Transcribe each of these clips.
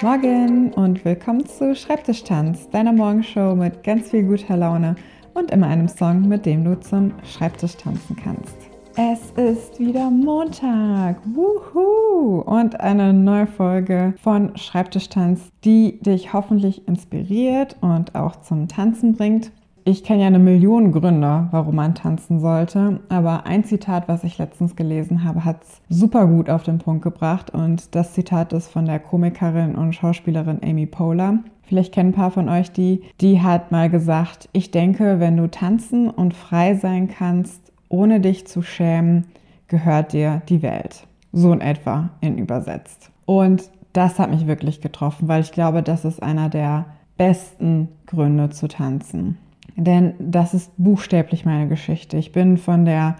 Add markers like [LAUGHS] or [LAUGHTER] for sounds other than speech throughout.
Morgen und willkommen zu Schreibtischtanz, deiner Morgenshow mit ganz viel guter Laune und immer einem Song, mit dem du zum Schreibtisch tanzen kannst. Es ist wieder Montag. Wuhu! Und eine neue Folge von Schreibtischtanz, die dich hoffentlich inspiriert und auch zum Tanzen bringt. Ich kenne ja eine Million Gründe, warum man tanzen sollte, aber ein Zitat, was ich letztens gelesen habe, hat es super gut auf den Punkt gebracht und das Zitat ist von der Komikerin und Schauspielerin Amy Poehler. Vielleicht kennen ein paar von euch die. Die hat mal gesagt, ich denke, wenn du tanzen und frei sein kannst, ohne dich zu schämen, gehört dir die Welt. So in etwa in übersetzt. Und das hat mich wirklich getroffen, weil ich glaube, das ist einer der besten Gründe zu tanzen. Denn das ist buchstäblich meine Geschichte. Ich bin von der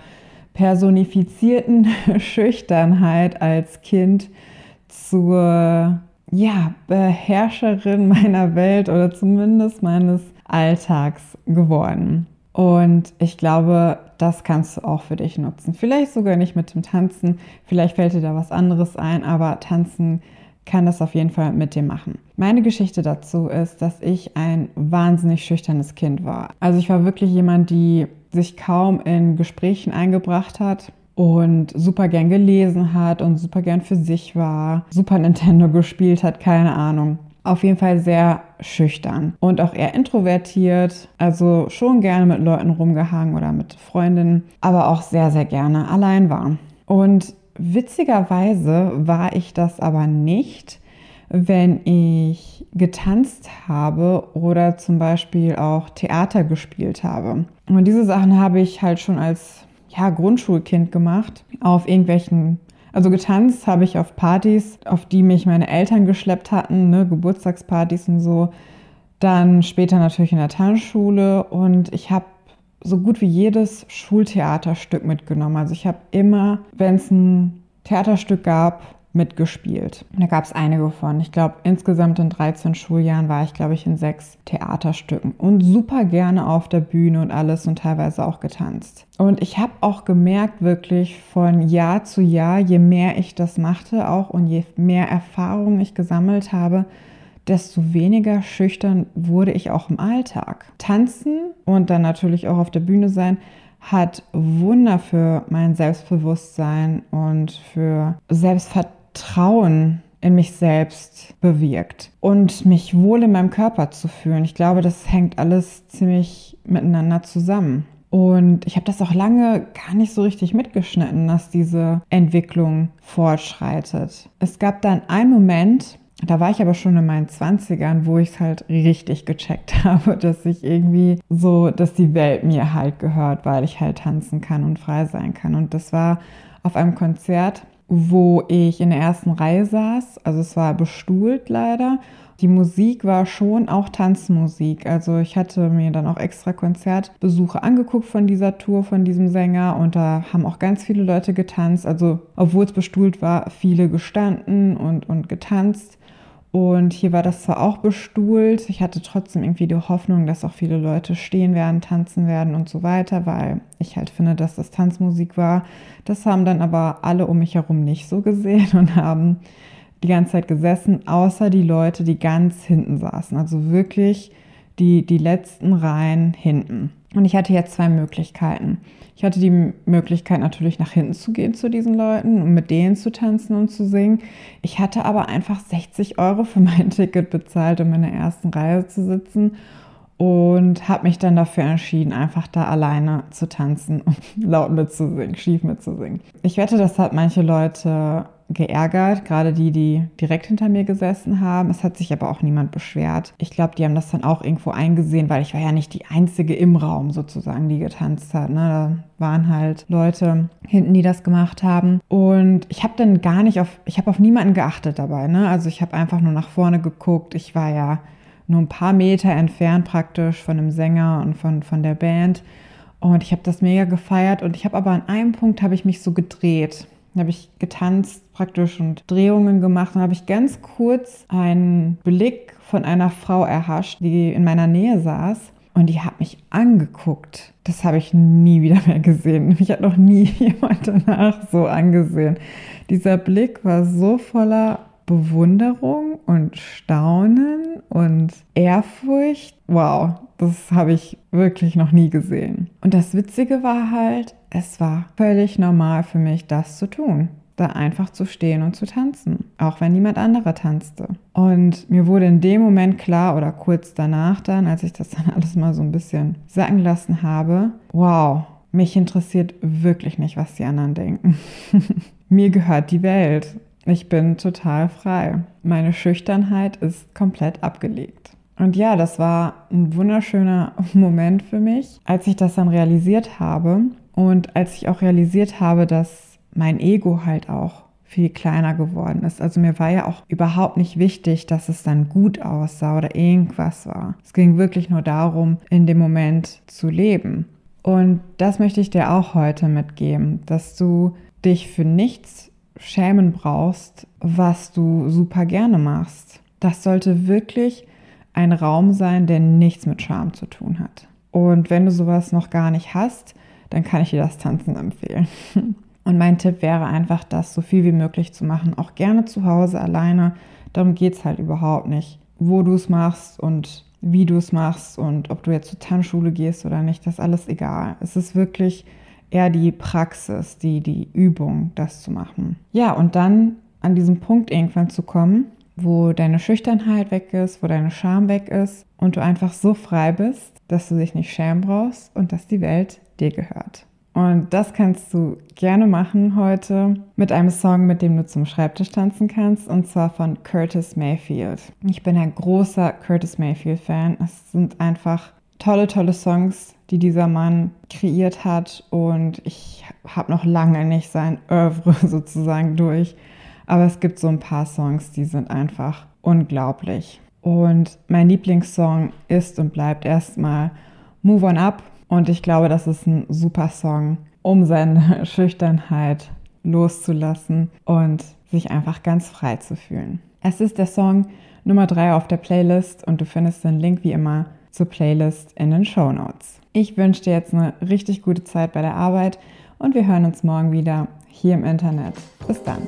personifizierten [LAUGHS] Schüchternheit als Kind zur ja, Beherrscherin meiner Welt oder zumindest meines Alltags geworden. Und ich glaube, das kannst du auch für dich nutzen. Vielleicht sogar nicht mit dem Tanzen, vielleicht fällt dir da was anderes ein, aber Tanzen kann das auf jeden Fall mit dir machen. Meine Geschichte dazu ist, dass ich ein wahnsinnig schüchternes Kind war. Also ich war wirklich jemand, die sich kaum in Gesprächen eingebracht hat und super gern gelesen hat und super gern für sich war, Super Nintendo [LAUGHS] gespielt hat, keine Ahnung. Auf jeden Fall sehr schüchtern und auch eher introvertiert, also schon gerne mit Leuten rumgehangen oder mit Freundinnen, aber auch sehr, sehr gerne allein war. Und Witzigerweise war ich das aber nicht, wenn ich getanzt habe oder zum Beispiel auch Theater gespielt habe. Und diese Sachen habe ich halt schon als ja, Grundschulkind gemacht, auf irgendwelchen also getanzt habe ich auf Partys, auf die mich meine Eltern geschleppt hatten, ne, Geburtstagspartys und so. Dann später natürlich in der Tanzschule und ich habe so gut wie jedes Schultheaterstück mitgenommen. Also ich habe immer, wenn es ein Theaterstück gab, mitgespielt. Da gab es einige von. Ich glaube, insgesamt in 13 Schuljahren war ich, glaube ich, in sechs Theaterstücken und super gerne auf der Bühne und alles und teilweise auch getanzt. Und ich habe auch gemerkt, wirklich von Jahr zu Jahr, je mehr ich das machte auch und je mehr Erfahrung ich gesammelt habe, desto weniger schüchtern wurde ich auch im Alltag. Tanzen und dann natürlich auch auf der Bühne sein hat Wunder für mein Selbstbewusstsein und für Selbstvertrauen in mich selbst bewirkt und mich wohl in meinem Körper zu fühlen. Ich glaube, das hängt alles ziemlich miteinander zusammen. Und ich habe das auch lange gar nicht so richtig mitgeschnitten, dass diese Entwicklung fortschreitet. Es gab dann einen Moment, da war ich aber schon in meinen Zwanzigern, wo ich es halt richtig gecheckt [LAUGHS] habe, dass ich irgendwie so, dass die Welt mir halt gehört, weil ich halt tanzen kann und frei sein kann. Und das war auf einem Konzert, wo ich in der ersten Reihe saß. Also es war bestuhlt leider. Die Musik war schon auch Tanzmusik. Also ich hatte mir dann auch extra Konzertbesuche angeguckt von dieser Tour, von diesem Sänger. Und da haben auch ganz viele Leute getanzt. Also obwohl es bestuhlt war, viele gestanden und, und getanzt. Und hier war das zwar auch bestuhlt, ich hatte trotzdem irgendwie die Hoffnung, dass auch viele Leute stehen werden, tanzen werden und so weiter, weil ich halt finde, dass das Tanzmusik war. Das haben dann aber alle um mich herum nicht so gesehen und haben die ganze Zeit gesessen, außer die Leute, die ganz hinten saßen. Also wirklich die, die letzten Reihen hinten. Und ich hatte jetzt zwei Möglichkeiten. Ich hatte die Möglichkeit natürlich nach hinten zu gehen zu diesen Leuten und mit denen zu tanzen und zu singen. Ich hatte aber einfach 60 Euro für mein [LAUGHS] Ticket bezahlt, um in der ersten Reihe zu sitzen und habe mich dann dafür entschieden, einfach da alleine zu tanzen und [LAUGHS] laut mitzusingen, schief mitzusingen. Ich wette, das hat manche Leute geärgert, gerade die, die direkt hinter mir gesessen haben. Es hat sich aber auch niemand beschwert. Ich glaube, die haben das dann auch irgendwo eingesehen, weil ich war ja nicht die Einzige im Raum sozusagen, die getanzt hat. Ne? Da waren halt Leute hinten, die das gemacht haben. Und ich habe dann gar nicht auf, ich habe auf niemanden geachtet dabei. Ne? Also ich habe einfach nur nach vorne geguckt. Ich war ja nur ein paar Meter entfernt praktisch von dem Sänger und von, von der Band. Und ich habe das mega gefeiert und ich habe aber an einem Punkt habe ich mich so gedreht dann habe ich getanzt praktisch und Drehungen gemacht. Dann habe ich ganz kurz einen Blick von einer Frau erhascht, die in meiner Nähe saß. Und die hat mich angeguckt. Das habe ich nie wieder mehr gesehen. [LAUGHS] Mich hat noch nie [LAUGHS] jemand danach so angesehen. Dieser Blick war so voller Bewunderung und Staunen und Ehrfurcht. Wow, das habe ich wirklich noch nie gesehen. Und das Witzige war halt, es war völlig normal für mich, das zu tun. Da einfach zu stehen und zu tanzen, auch wenn niemand anderer tanzte. Und mir wurde in dem Moment klar oder kurz danach dann, als ich das dann [LAUGHS] alles mal so ein bisschen sacken lassen habe, wow, mich interessiert wirklich nicht, was die anderen denken. [LAUGHS] mir gehört die Welt. Ich bin total frei. Meine Schüchternheit ist komplett abgelegt. Und ja, das war ein wunderschöner [LAUGHS] Moment für mich, als ich das dann realisiert habe und als ich auch realisiert habe, dass mein Ego halt auch viel kleiner geworden ist. Also mir war ja auch überhaupt nicht wichtig, dass es dann gut aussah oder irgendwas war. Es ging wirklich nur darum, in dem Moment zu leben. Und das möchte ich dir auch heute mitgeben, dass du dich für nichts schämen brauchst, was du super gerne machst. Das sollte wirklich ein Raum sein, der nichts mit Scham zu tun hat. Und wenn du sowas noch gar nicht hast, dann kann ich dir das Tanzen empfehlen. [LAUGHS] Und mein Tipp wäre einfach, das so viel wie möglich zu machen, auch gerne zu Hause alleine. Darum geht es halt überhaupt nicht, wo du es machst und wie du es machst und ob du jetzt zur Tanzschule gehst oder nicht, das ist alles egal. Es ist wirklich eher die Praxis, die, die Übung, das zu machen. Ja, und dann an diesem Punkt irgendwann zu kommen, wo deine Schüchternheit weg ist, wo deine Scham weg ist und du einfach so frei bist, dass du dich nicht schämen brauchst und dass die Welt dir gehört. Und das kannst du gerne machen heute mit einem Song, mit dem du zum Schreibtisch tanzen kannst, und zwar von Curtis Mayfield. Ich bin ein großer Curtis Mayfield-Fan. Es sind einfach tolle, tolle Songs, die dieser Mann kreiert hat und ich habe noch lange nicht sein Oeuvre [LAUGHS] sozusagen durch. Aber es gibt so ein paar Songs, die sind einfach unglaublich. Und mein Lieblingssong ist und bleibt erstmal Move On Up. Und ich glaube, das ist ein super Song, um seine [LAUGHS] Schüchternheit loszulassen und sich einfach ganz frei zu fühlen. Es ist der Song Nummer 3 auf der Playlist und du findest den Link wie immer zur Playlist in den Show Notes. Ich wünsche dir jetzt eine richtig gute Zeit bei der Arbeit und wir hören uns morgen wieder hier im Internet. Bis dann.